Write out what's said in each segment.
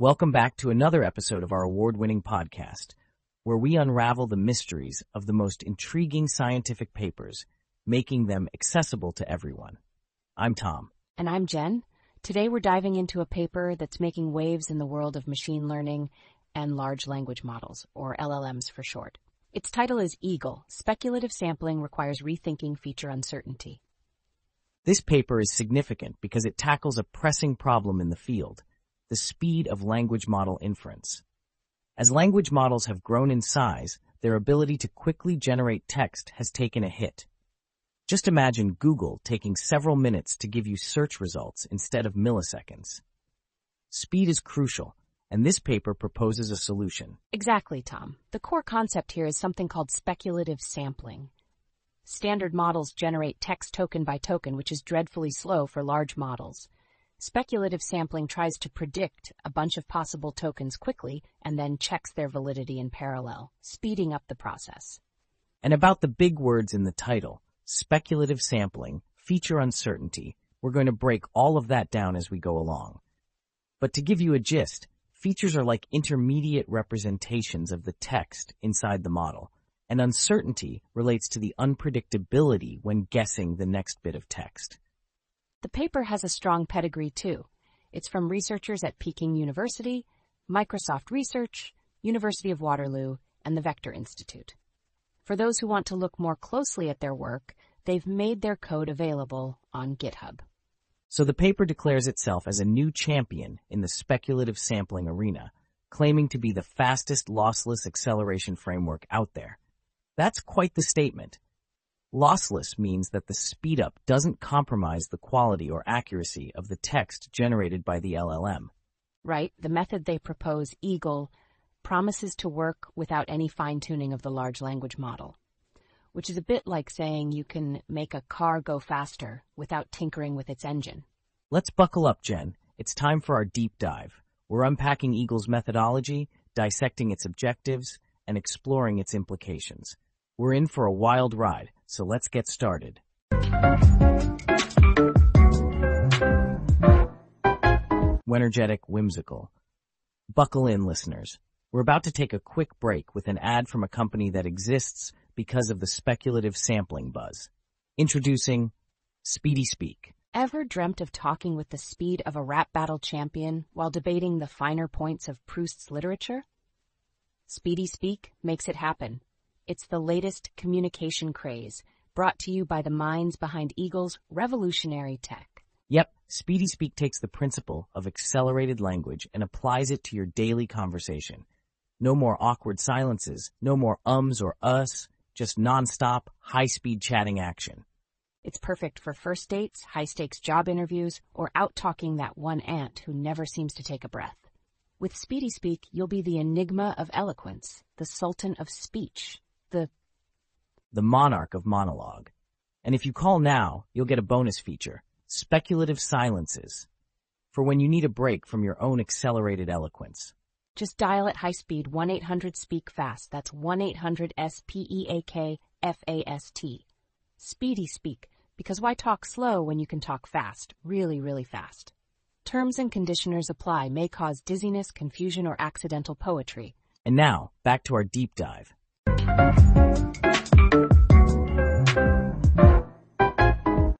Welcome back to another episode of our award-winning podcast, where we unravel the mysteries of the most intriguing scientific papers, making them accessible to everyone. I'm Tom. And I'm Jen. Today we're diving into a paper that's making waves in the world of machine learning and large language models, or LLMs for short. Its title is Eagle Speculative Sampling Requires Rethinking Feature Uncertainty. This paper is significant because it tackles a pressing problem in the field the speed of language model inference. As language models have grown in size, their ability to quickly generate text has taken a hit. Just imagine Google taking several minutes to give you search results instead of milliseconds. Speed is crucial, and this paper proposes a solution. Exactly, Tom. The core concept here is something called speculative sampling. Standard models generate text token by token, which is dreadfully slow for large models. Speculative sampling tries to predict a bunch of possible tokens quickly and then checks their validity in parallel, speeding up the process. And about the big words in the title, speculative sampling, feature uncertainty, we're going to break all of that down as we go along. But to give you a gist, Features are like intermediate representations of the text inside the model, and uncertainty relates to the unpredictability when guessing the next bit of text. The paper has a strong pedigree too. It's from researchers at Peking University, Microsoft Research, University of Waterloo, and the Vector Institute. For those who want to look more closely at their work, they've made their code available on GitHub. So the paper declares itself as a new champion in the speculative sampling arena, claiming to be the fastest lossless acceleration framework out there. That's quite the statement. Lossless means that the speedup doesn't compromise the quality or accuracy of the text generated by the LLM. Right, the method they propose, Eagle, promises to work without any fine-tuning of the large language model which is a bit like saying you can make a car go faster without tinkering with its engine. Let's buckle up, Jen. It's time for our deep dive. We're unpacking Eagle's methodology, dissecting its objectives, and exploring its implications. We're in for a wild ride, so let's get started. Wenergetic, whimsical. Buckle in, listeners. We're about to take a quick break with an ad from a company that exists because of the speculative sampling buzz. Introducing Speedy Speak. Ever dreamt of talking with the speed of a rap battle champion while debating the finer points of Proust's literature? Speedy Speak makes it happen. It's the latest communication craze, brought to you by the minds behind Eagle's revolutionary tech. Yep, Speedy Speak takes the principle of accelerated language and applies it to your daily conversation. No more awkward silences, no more ums or us, just nonstop, high-speed chatting action. It's perfect for first dates, high-stakes job interviews, or out-talking that one aunt who never seems to take a breath. With Speedy Speak, you'll be the enigma of eloquence, the sultan of speech, the... The monarch of monologue. And if you call now, you'll get a bonus feature, speculative silences, for when you need a break from your own accelerated eloquence. Just dial at high speed 1-800-SPEAK-FAST. That's 1-800-S-P-E-A-K-F-A-S-T. Speedy Speak, because why talk slow when you can talk fast, really, really fast? Terms and conditioners apply may cause dizziness, confusion, or accidental poetry. And now, back to our deep dive.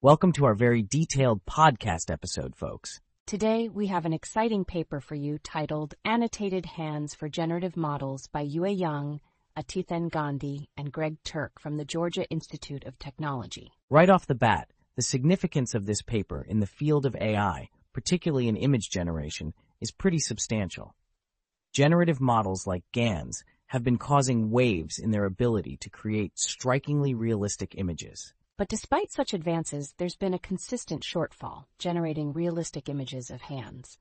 Welcome to our very detailed podcast episode, folks. Today, we have an exciting paper for you titled Annotated Hands for Generative Models by Yue Yang, Atithan Gandhi, and Greg Turk from the Georgia Institute of Technology. Right off the bat, the significance of this paper in the field of AI, particularly in image generation, is pretty substantial. Generative models like GANs have been causing waves in their ability to create strikingly realistic images. But despite such advances, there's been a consistent shortfall, generating realistic images of hands.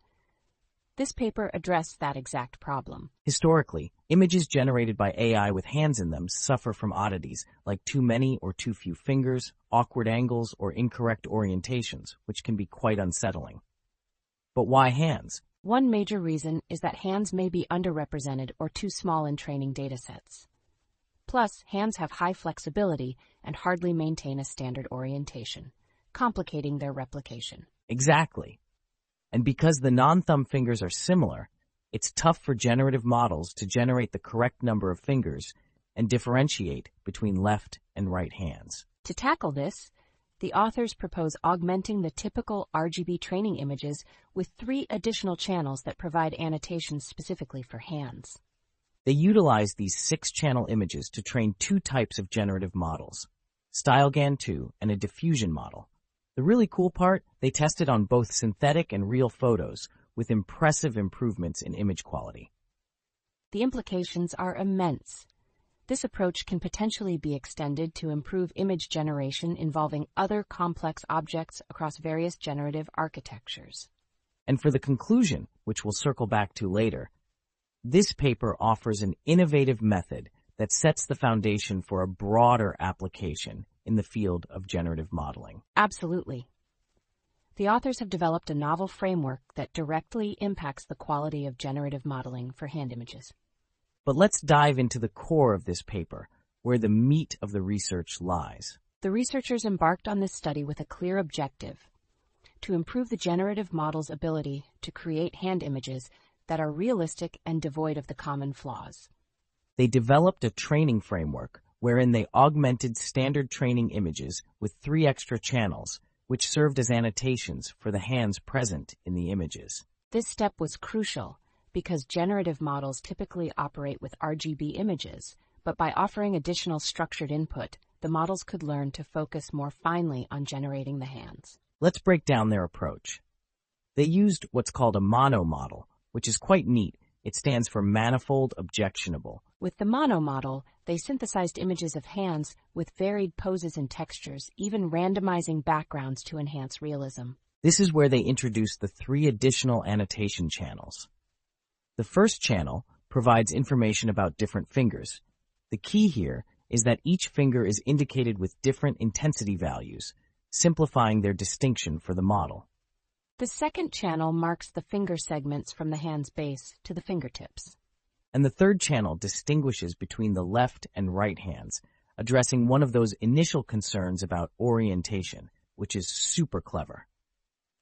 This paper addressed that exact problem. Historically, images generated by AI with hands in them suffer from oddities like too many or too few fingers, awkward angles, or incorrect orientations, which can be quite unsettling. But why hands? One major reason is that hands may be underrepresented or too small in training datasets. Plus, hands have high flexibility and hardly maintain a standard orientation. complicating their replication. Exactly. And because the non-thumb fingers are similar, it's tough for generative models to generate the correct number of fingers and differentiate between left and right hands. To tackle this, the authors propose augmenting the typical RGB training images with three additional channels that provide annotations specifically for hands. They utilize these six-channel images to train two types of generative models, StyleGAN2 and a diffusion model. The really cool part, they tested on both synthetic and real photos with impressive improvements in image quality. The implications are immense. This approach can potentially be extended to improve image generation involving other complex objects across various generative architectures. And for the conclusion, which we'll circle back to later, this paper offers an innovative method that sets the foundation for a broader application in the field of generative modeling. Absolutely. The authors have developed a novel framework that directly impacts the quality of generative modeling for hand images. But let's dive into the core of this paper, where the meat of the research lies. The researchers embarked on this study with a clear objective to improve the generative model's ability to create hand images that are realistic and devoid of the common flaws. They developed a training framework wherein they augmented standard training images with three extra channels, which served as annotations for the hands present in the images. This step was crucial because generative models typically operate with RGB images, but by offering additional structured input, the models could learn to focus more finely on generating the hands. Let's break down their approach. They used what's called a MANO model, which is quite neat. It stands for manifold objectionable. With the MANO model, they synthesized images of hands with varied poses and textures, even randomizing backgrounds to enhance realism. This is where they introduced the three additional annotation channels. The first channel provides information about different fingers. The key here is that each finger is indicated with different intensity values, simplifying their distinction for the model. The second channel marks the finger segments from the hand's base to the fingertips. And the third channel distinguishes between the left and right hands, addressing one of those initial concerns about orientation, which is super clever.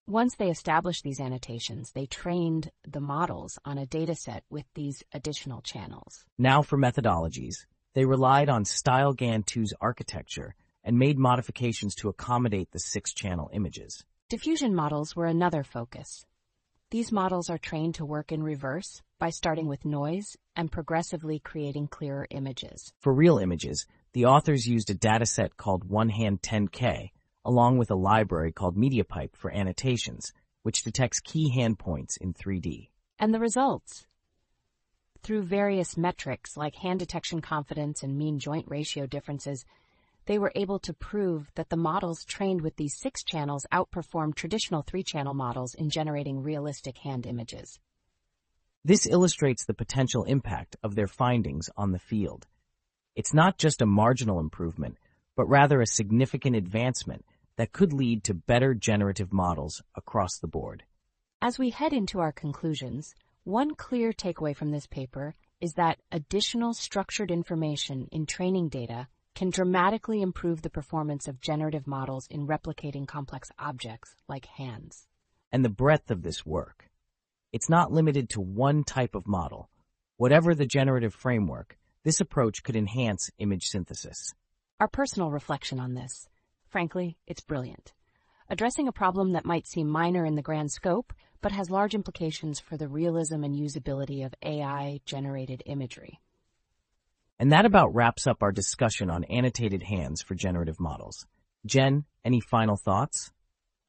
Once they established these annotations, they trained the models on a dataset with these additional channels. Now for methodologies. They relied on StyleGAN2's architecture and made modifications to accommodate the six-channel images. Diffusion models were another focus. These models are trained to work in reverse by starting with noise and progressively creating clearer images. For real images, the authors used a dataset called OneHand 10K along with a library called MediaPipe for annotations, which detects key hand points in 3D. And the results? Through various metrics like hand detection confidence and mean joint ratio differences, they were able to prove that the models trained with these six channels outperformed traditional three-channel models in generating realistic hand images. This illustrates the potential impact of their findings on the field. It's not just a marginal improvement, but rather a significant advancement that could lead to better generative models across the board. As we head into our conclusions, one clear takeaway from this paper is that additional structured information in training data can dramatically improve the performance of generative models in replicating complex objects like hands. And the breadth of this work. It's not limited to one type of model. Whatever the generative framework, this approach could enhance image synthesis. Our personal reflection on this Frankly, it's brilliant. Addressing a problem that might seem minor in the grand scope, but has large implications for the realism and usability of AI-generated imagery. And that about wraps up our discussion on annotated hands for generative models. Jen, any final thoughts?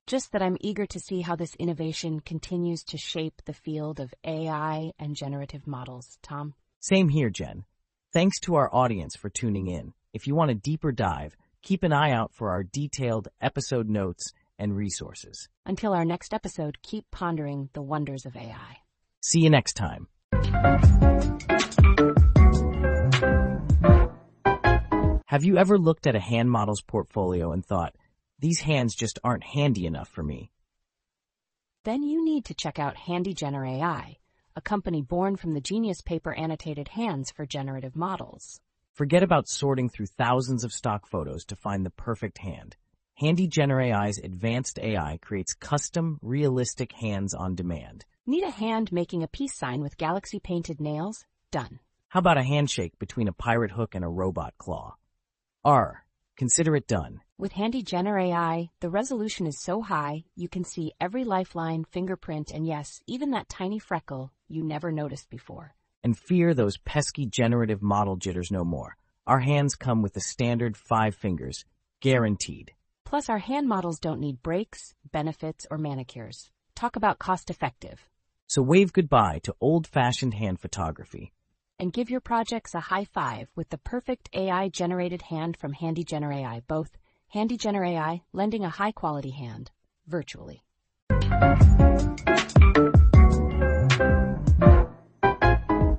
Just that I'm eager to see how this innovation continues to shape the field of AI and generative models. Tom? Same here, Jen. Thanks to our audience for tuning in. If you want a deeper dive, keep an eye out for our detailed episode notes and resources. Until our next episode, keep pondering the wonders of AI. See you next time. Have you ever looked at a hand model's portfolio and thought, these hands just aren't handy enough for me? Then you need to check out Handy GenAI, a company born from the Genius paper annotated hands for generative models. Forget about sorting through thousands of stock photos to find the perfect hand. Handy GenAI's advanced AI creates custom, realistic hands on demand. Need a hand making a peace sign with galaxy painted nails? Done. How about a handshake between a pirate hook and a robot claw? R. Consider it done. With Handy GenAI, the resolution is so high you can see every lifeline, fingerprint, and yes, even that tiny freckle you never noticed before. And fear those pesky generative model jitters no more. Our hands come with the standard five fingers, guaranteed. Plus, our hand models don't need breaks, benefits, or manicures. Talk about cost effective. So wave goodbye to old fashioned hand photography. And give your projects a high five with the perfect AI generated hand from Handy GenAI, both Handy GenAI lending a high quality hand, virtually.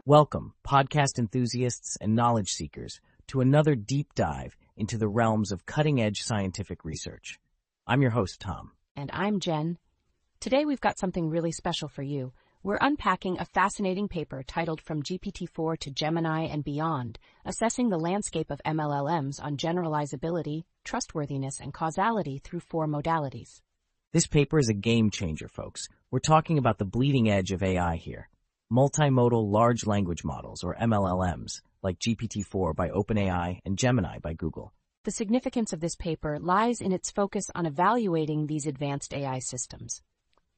Welcome, podcast enthusiasts and knowledge seekers, to another deep dive into the realms of cutting edge scientific research. I'm your host, Tom. And I'm Jen. Today we've got something really special for you. We're unpacking a fascinating paper titled From GPT-4 to Gemini and Beyond, assessing the landscape of MLLMs on generalizability, trustworthiness, and causality through four modalities. This paper is a game changer, folks. We're talking about the bleeding edge of AI here. Multimodal large language models, or MLLMs, like GPT-4 by OpenAI and Gemini by Google. The significance of this paper lies in its focus on evaluating these advanced AI systems.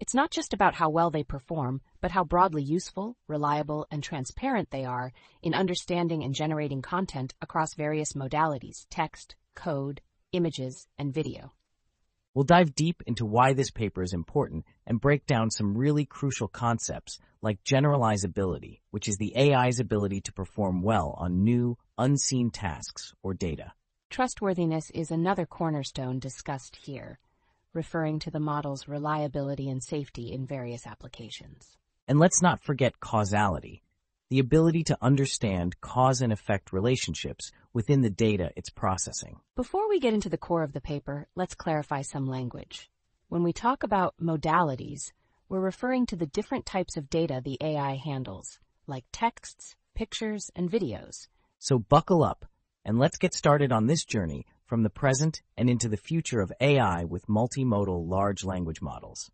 It's not just about how well they perform, but how broadly useful, reliable, and transparent they are in understanding and generating content across various modalities text, code, images, and video. We'll dive deep into why this paper is important and break down some really crucial concepts like generalizability, which is the AI's ability to perform well on new, unseen tasks or data. Trustworthiness is another cornerstone discussed here, referring to the model's reliability and safety in various applications. And let's not forget causality, the ability to understand cause and effect relationships within the data it's processing. Before we get into the core of the paper, let's clarify some language. When we talk about modalities, we're referring to the different types of data the AI handles, like texts, pictures, and videos. So buckle up and let's get started on this journey from the present and into the future of AI with multimodal large language models.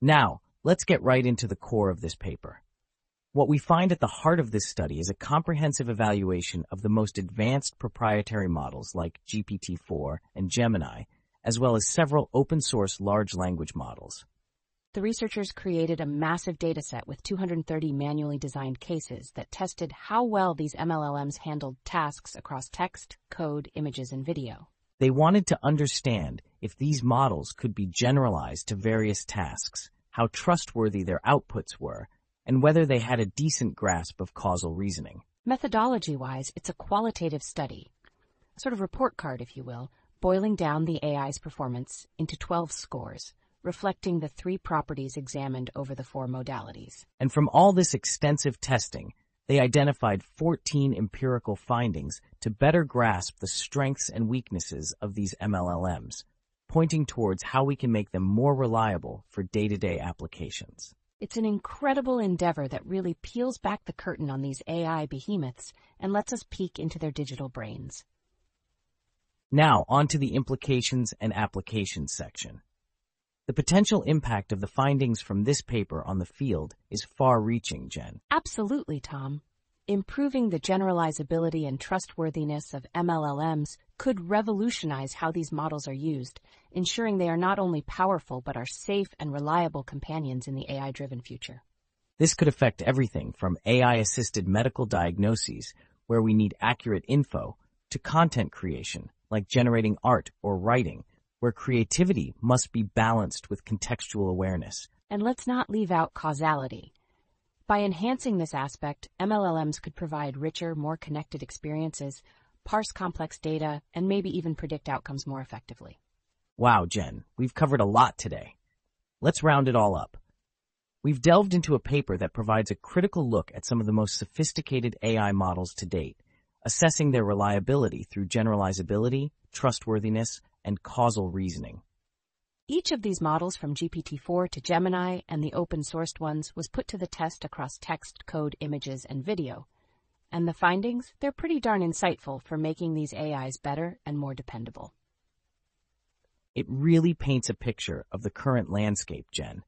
Now, let's get right into the core of this paper. What we find at the heart of this study is a comprehensive evaluation of the most advanced proprietary models like GPT-4 and Gemini, as well as several open source large language models. The researchers created a massive dataset with 230 manually designed cases that tested how well these MLLMs handled tasks across text, code, images, and video. They wanted to understand if these models could be generalized to various tasks, how trustworthy their outputs were, and whether they had a decent grasp of causal reasoning. Methodology wise, it's a qualitative study, a sort of report card, if you will, boiling down the AI's performance into 12 scores, reflecting the three properties examined over the four modalities. And from all this extensive testing, they identified 14 empirical findings to better grasp the strengths and weaknesses of these MLLMs, pointing towards how we can make them more reliable for day to day applications. It's an incredible endeavor that really peels back the curtain on these AI behemoths and lets us peek into their digital brains. Now, on to the implications and applications section. The potential impact of the findings from this paper on the field is far reaching, Jen. Absolutely, Tom. Improving the generalizability and trustworthiness of MLLMs could revolutionize how these models are used, ensuring they are not only powerful but are safe and reliable companions in the AI driven future. This could affect everything from AI assisted medical diagnoses, where we need accurate info, to content creation, like generating art or writing, where creativity must be balanced with contextual awareness. And let's not leave out causality. By enhancing this aspect, MLLMs could provide richer, more connected experiences, parse complex data, and maybe even predict outcomes more effectively. Wow, Jen, we've covered a lot today. Let's round it all up. We've delved into a paper that provides a critical look at some of the most sophisticated AI models to date, assessing their reliability through generalizability, trustworthiness, and causal reasoning. Each of these models from GPT-4 to Gemini and the open-sourced ones was put to the test across text, code, images, and video. And the findings, they're pretty darn insightful for making these AIs better and more dependable. It really paints a picture of the current landscape, Jen.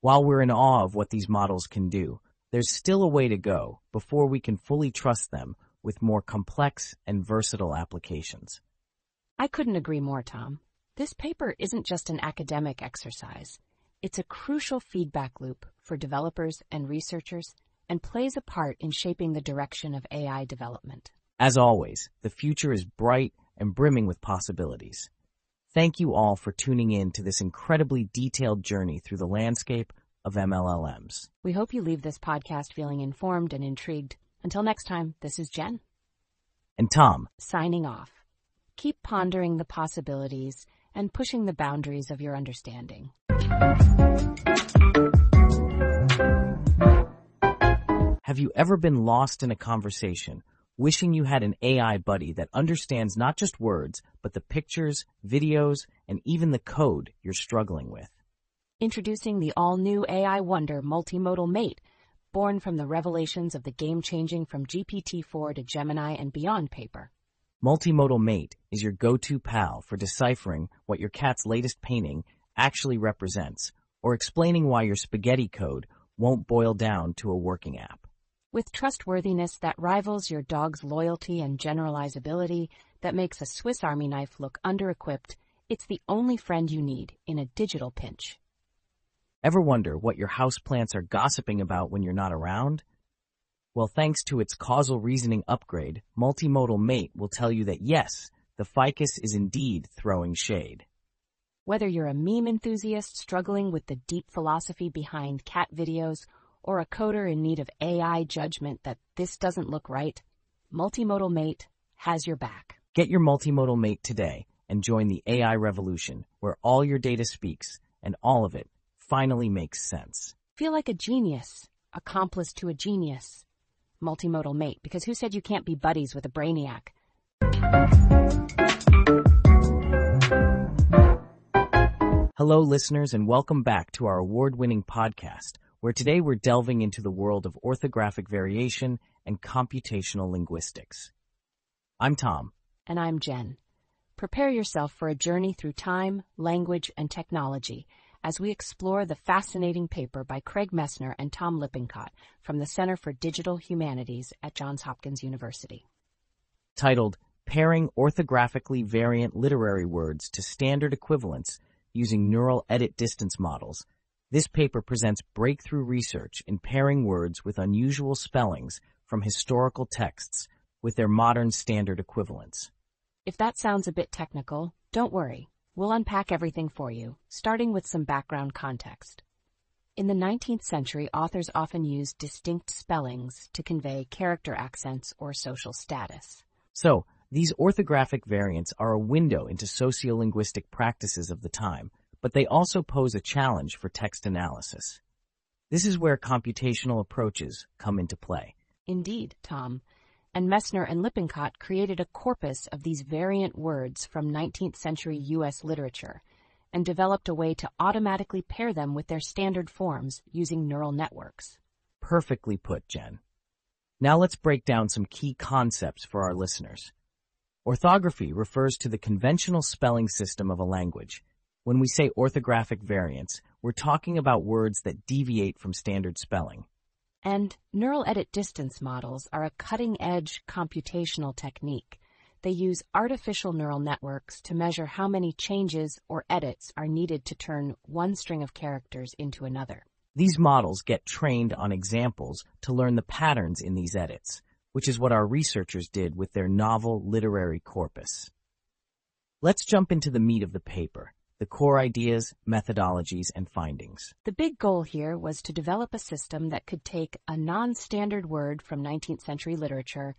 While we're in awe of what these models can do, there's still a way to go before we can fully trust them with more complex and versatile applications. I couldn't agree more, Tom. This paper isn't just an academic exercise. It's a crucial feedback loop for developers and researchers and plays a part in shaping the direction of AI development. As always, the future is bright and brimming with possibilities. Thank you all for tuning in to this incredibly detailed journey through the landscape of MLLMs. We hope you leave this podcast feeling informed and intrigued. Until next time, this is Jen. And Tom, signing off. Keep pondering the possibilities and pushing the boundaries of your understanding. Have you ever been lost in a conversation, wishing you had an AI buddy that understands not just words, but the pictures, videos, and even the code you're struggling with? Introducing the all-new AI wonder Multimodal Mate, born from the revelations of the game-changing from GPT-4 to Gemini and beyond paper. Multimodal Mate is your go-to pal for deciphering what your cat's latest painting actually represents or explaining why your spaghetti code won't boil down to a working app. With trustworthiness that rivals your dog's loyalty and generalizability that makes a Swiss Army knife look under-equipped, it's the only friend you need in a digital pinch. Ever wonder what your houseplants are gossiping about when you're not around? Well, thanks to its causal reasoning upgrade, Multimodal Mate will tell you that yes, the ficus is indeed throwing shade. Whether you're a meme enthusiast struggling with the deep philosophy behind cat videos or a coder in need of AI judgment that this doesn't look right, Multimodal Mate has your back. Get your Multimodal Mate today and join the AI revolution where all your data speaks and all of it finally makes sense. Feel like a genius, accomplice to a genius multimodal mate, because who said you can't be buddies with a brainiac? Hello, listeners, and welcome back to our award-winning podcast, where today we're delving into the world of orthographic variation and computational linguistics. I'm Tom. And I'm Jen. Prepare yourself for a journey through time, language, and technology as we explore the fascinating paper by Craig Messner and Tom Lippincott from the Center for Digital Humanities at Johns Hopkins University. Titled Pairing Orthographically Variant Literary Words to Standard Equivalents Using Neural Edit Distance Models, this paper presents breakthrough research in pairing words with unusual spellings from historical texts with their modern standard equivalents. If that sounds a bit technical, don't worry. We'll unpack everything for you, starting with some background context. In the 19th century, authors often used distinct spellings to convey character accents or social status. So, these orthographic variants are a window into sociolinguistic practices of the time, but they also pose a challenge for text analysis. This is where computational approaches come into play. Indeed, Tom and Messner and Lippincott created a corpus of these variant words from 19th century U.S. literature and developed a way to automatically pair them with their standard forms using neural networks. Perfectly put, Jen. Now let's break down some key concepts for our listeners. Orthography refers to the conventional spelling system of a language. When we say orthographic variants, we're talking about words that deviate from standard spelling. And neural edit distance models are a cutting-edge computational technique. They use artificial neural networks to measure how many changes or edits are needed to turn one string of characters into another. These models get trained on examples to learn the patterns in these edits, which is what our researchers did with their novel literary corpus. Let's jump into the meat of the paper the core ideas, methodologies, and findings. The big goal here was to develop a system that could take a non-standard word from 19th century literature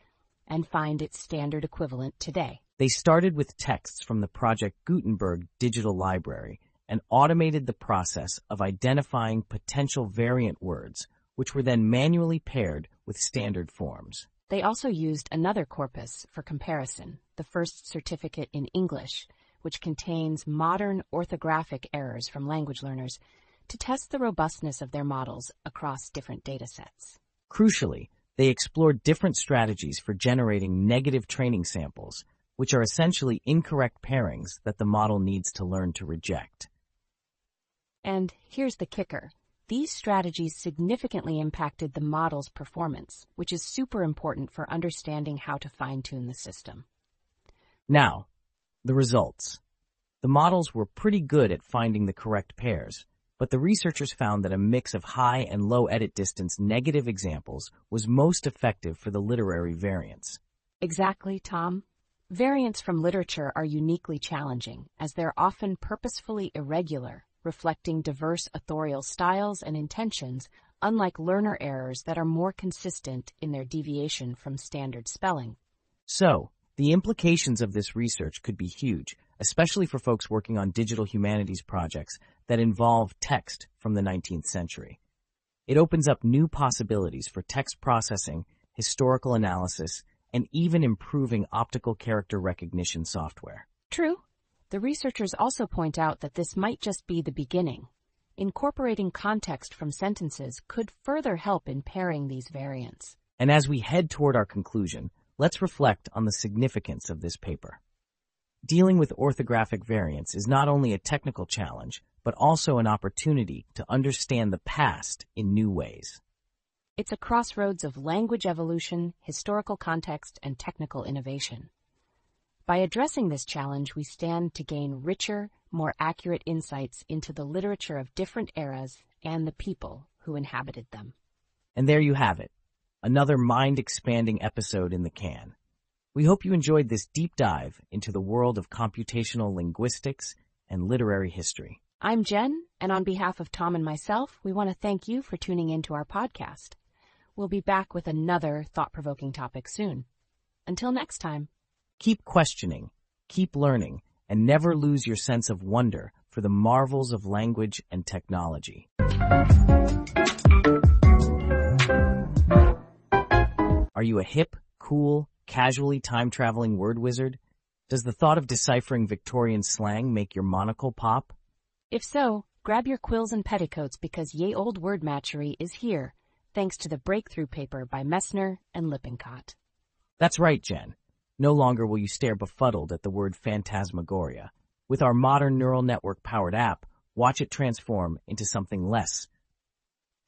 and find its standard equivalent today. They started with texts from the Project Gutenberg digital library and automated the process of identifying potential variant words, which were then manually paired with standard forms. They also used another corpus for comparison, the first certificate in English, which contains modern orthographic errors from language learners, to test the robustness of their models across different datasets. Crucially, they explored different strategies for generating negative training samples, which are essentially incorrect pairings that the model needs to learn to reject. And here's the kicker. These strategies significantly impacted the model's performance, which is super important for understanding how to fine-tune the system. Now, the results. The models were pretty good at finding the correct pairs, but the researchers found that a mix of high and low edit distance negative examples was most effective for the literary variants. Exactly, Tom. Variants from literature are uniquely challenging, as they're often purposefully irregular reflecting diverse authorial styles and intentions, unlike learner errors that are more consistent in their deviation from standard spelling. So, the implications of this research could be huge, especially for folks working on digital humanities projects that involve text from the 19th century. It opens up new possibilities for text processing, historical analysis, and even improving optical character recognition software. True. The researchers also point out that this might just be the beginning. Incorporating context from sentences could further help in pairing these variants. And as we head toward our conclusion, let's reflect on the significance of this paper. Dealing with orthographic variants is not only a technical challenge, but also an opportunity to understand the past in new ways. It's a crossroads of language evolution, historical context, and technical innovation. By addressing this challenge, we stand to gain richer, more accurate insights into the literature of different eras and the people who inhabited them. And there you have it, another mind-expanding episode in the can. We hope you enjoyed this deep dive into the world of computational linguistics and literary history. I'm Jen, and on behalf of Tom and myself, we want to thank you for tuning into our podcast. We'll be back with another thought-provoking topic soon. Until next time. Keep questioning, keep learning, and never lose your sense of wonder for the marvels of language and technology. Are you a hip, cool, casually time-traveling word wizard? Does the thought of deciphering Victorian slang make your monocle pop? If so, grab your quills and petticoats because Ye Old Word Matchery is here, thanks to the breakthrough paper by Messner and Lippincott. That's right, Jen. No longer will you stare befuddled at the word phantasmagoria. With our modern neural network powered app, watch it transform into something less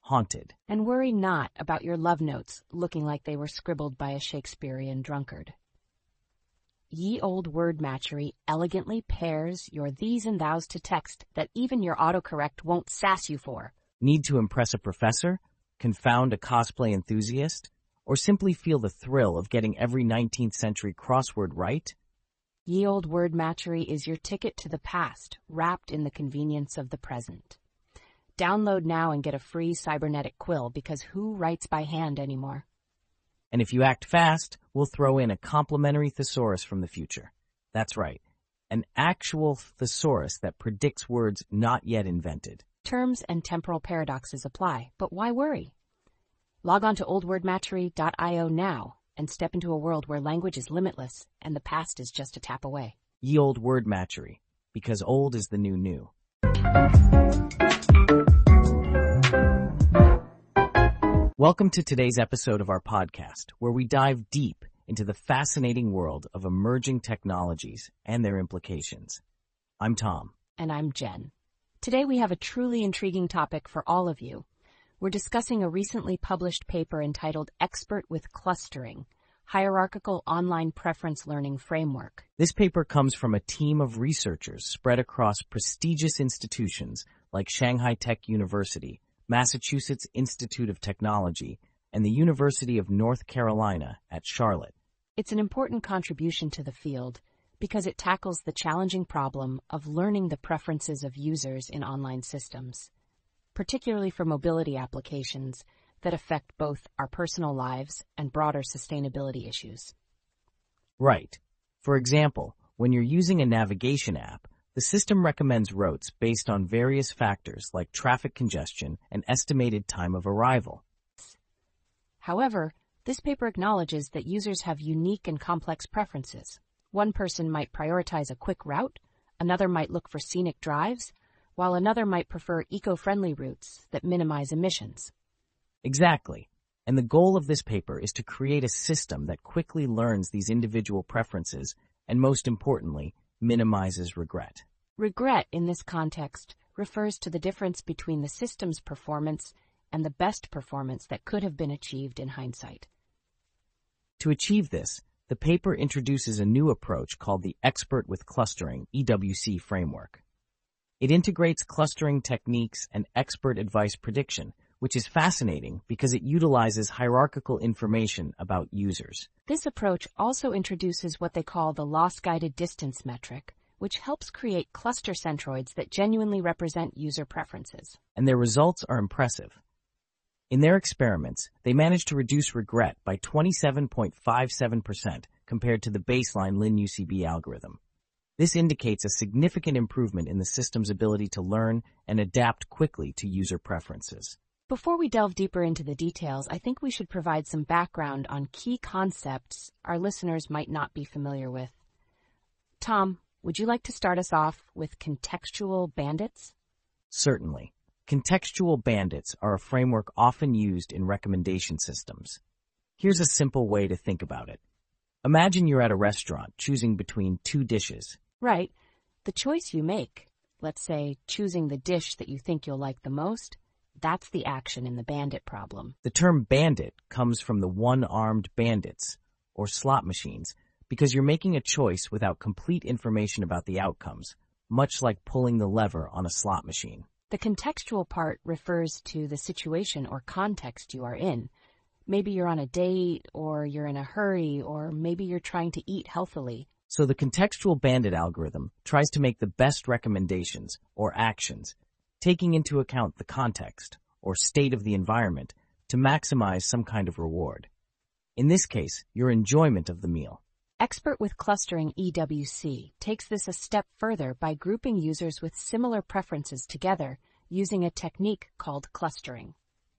haunted. And worry not about your love notes looking like they were scribbled by a Shakespearean drunkard. Ye Old Word Matchery elegantly pairs your these and thous to text that even your autocorrect won't sass you for. Need to impress a professor? Confound a cosplay enthusiast? or simply feel the thrill of getting every 19th century crossword right? Ye Old Word Matchery is your ticket to the past, wrapped in the convenience of the present. Download now and get a free cybernetic quill because who writes by hand anymore? And if you act fast, we'll throw in a complimentary thesaurus from the future. That's right, an actual thesaurus that predicts words not yet invented. Terms and temporal paradoxes apply, but why worry? Log on to oldwordmatchery.io now and step into a world where language is limitless and the past is just a tap away. Ye Old Word Matchery, because old is the new new. Welcome to today's episode of our podcast, where we dive deep into the fascinating world of emerging technologies and their implications. I'm Tom. And I'm Jen. Today we have a truly intriguing topic for all of you we're discussing a recently published paper entitled Expert with Clustering, Hierarchical Online Preference Learning Framework. This paper comes from a team of researchers spread across prestigious institutions like Shanghai Tech University, Massachusetts Institute of Technology, and the University of North Carolina at Charlotte. It's an important contribution to the field because it tackles the challenging problem of learning the preferences of users in online systems particularly for mobility applications that affect both our personal lives and broader sustainability issues. Right. For example, when you're using a navigation app, the system recommends routes based on various factors like traffic congestion and estimated time of arrival. However, this paper acknowledges that users have unique and complex preferences. One person might prioritize a quick route, another might look for scenic drives, while another might prefer eco-friendly routes that minimize emissions. Exactly. And the goal of this paper is to create a system that quickly learns these individual preferences and most importantly, minimizes regret. Regret in this context refers to the difference between the system's performance and the best performance that could have been achieved in hindsight. To achieve this, the paper introduces a new approach called the Expert with Clustering EWC framework. It integrates clustering techniques and expert advice prediction, which is fascinating because it utilizes hierarchical information about users. This approach also introduces what they call the loss guided distance metric, which helps create cluster centroids that genuinely represent user preferences. And their results are impressive. In their experiments, they managed to reduce regret by 27.57% compared to the baseline LinUCB algorithm. This indicates a significant improvement in the system's ability to learn and adapt quickly to user preferences. Before we delve deeper into the details, I think we should provide some background on key concepts our listeners might not be familiar with. Tom, would you like to start us off with contextual bandits? Certainly. Contextual bandits are a framework often used in recommendation systems. Here's a simple way to think about it. Imagine you're at a restaurant choosing between two dishes. Right. The choice you make, let's say choosing the dish that you think you'll like the most, that's the action in the bandit problem. The term bandit comes from the one-armed bandits, or slot machines, because you're making a choice without complete information about the outcomes, much like pulling the lever on a slot machine. The contextual part refers to the situation or context you are in. Maybe you're on a date, or you're in a hurry, or maybe you're trying to eat healthily. So the contextual bandit algorithm tries to make the best recommendations or actions, taking into account the context or state of the environment to maximize some kind of reward. In this case, your enjoyment of the meal. Expert with Clustering EWC takes this a step further by grouping users with similar preferences together using a technique called clustering.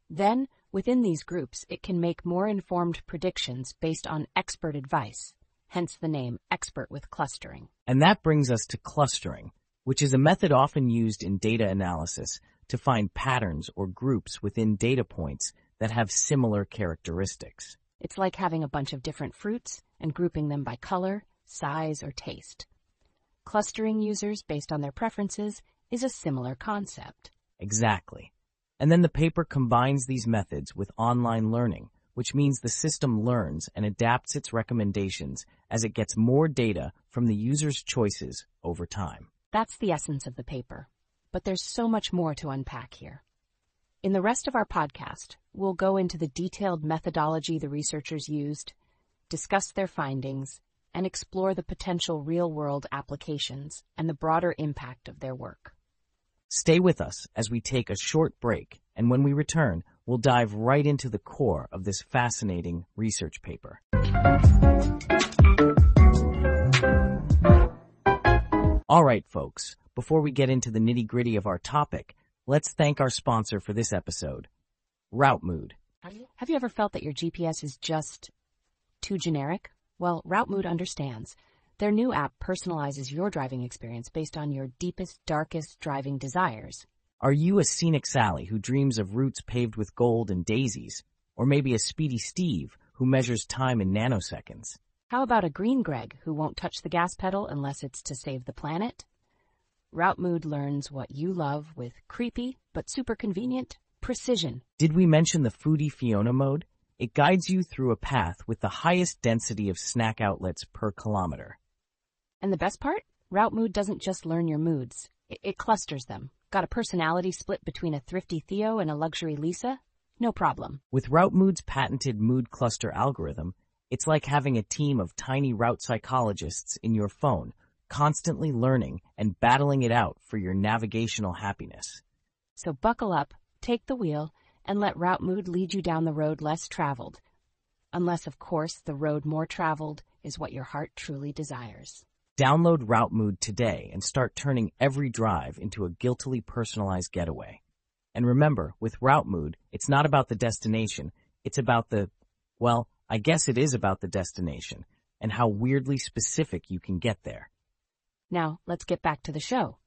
Then, within these groups, it can make more informed predictions based on expert advice, hence the name Expert with Clustering. And that brings us to clustering, which is a method often used in data analysis to find patterns or groups within data points that have similar characteristics. It's like having a bunch of different fruits and grouping them by color, size, or taste. Clustering users based on their preferences is a similar concept. Exactly. And then the paper combines these methods with online learning, which means the system learns and adapts its recommendations as it gets more data from the user's choices over time. That's the essence of the paper. But there's so much more to unpack here. In the rest of our podcast, we'll go into the detailed methodology the researchers used, discuss their findings, and explore the potential real-world applications and the broader impact of their work. Stay with us as we take a short break, and when we return, we'll dive right into the core of this fascinating research paper. All right, folks, before we get into the nitty gritty of our topic, Let's thank our sponsor for this episode, Routemood. Have you ever felt that your GPS is just too generic? Well, Routemood understands. Their new app personalizes your driving experience based on your deepest, darkest driving desires. Are you a scenic Sally who dreams of routes paved with gold and daisies? Or maybe a speedy Steve who measures time in nanoseconds? How about a green Greg who won't touch the gas pedal unless it's to save the planet? Route Mood learns what you love with creepy, but super convenient, precision. Did we mention the Foodie Fiona mode? It guides you through a path with the highest density of snack outlets per kilometer. And the best part? Route Mood doesn't just learn your moods. It, it clusters them. Got a personality split between a thrifty Theo and a luxury Lisa? No problem. With Route Mood's patented mood cluster algorithm, it's like having a team of tiny route psychologists in your phone constantly learning and battling it out for your navigational happiness. So buckle up, take the wheel, and let route mood lead you down the road less traveled. Unless, of course, the road more traveled is what your heart truly desires. Download Route Mood today and start turning every drive into a guiltily personalized getaway. And remember, with Route Mood, it's not about the destination, it's about the, well, I guess it is about the destination and how weirdly specific you can get there. Now, let's get back to the show.